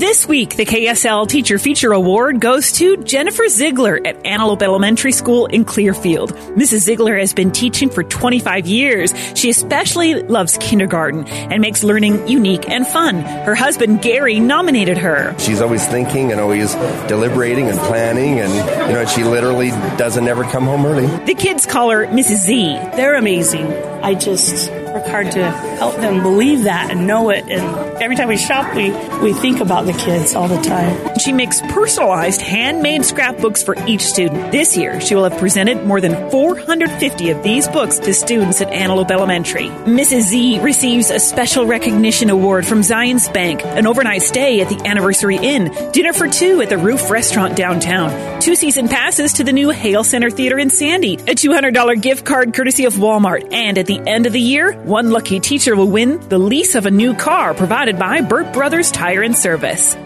This week, the KSL Teacher Feature Award goes to Jennifer Ziggler at Antelope Elementary School in Clearfield. Mrs. Ziggler has been teaching for 25 years. She especially loves kindergarten and makes learning unique and fun. Her husband, Gary, nominated her. She's always thinking and always deliberating and planning, and, you know, she literally doesn't ever come home early. The kids call her Mrs. Z. They're amazing. I just work hard to help them believe that and know it. And every time we shop, we, we think about the kids all the time. She makes personalized handmade scrapbooks for each student. This year, she will have presented more than 450 of these books to students at Antelope Elementary. Mrs. Z receives a special recognition award from Zions Bank, an overnight stay at the Anniversary Inn, dinner for two at the Roof Restaurant downtown, two season passes to the new Hale Center Theater in Sandy, a $200 gift card courtesy of Walmart, and at the end of the year, one lucky teacher will win the lease of a new car provided by Burt Brothers Tire and Service.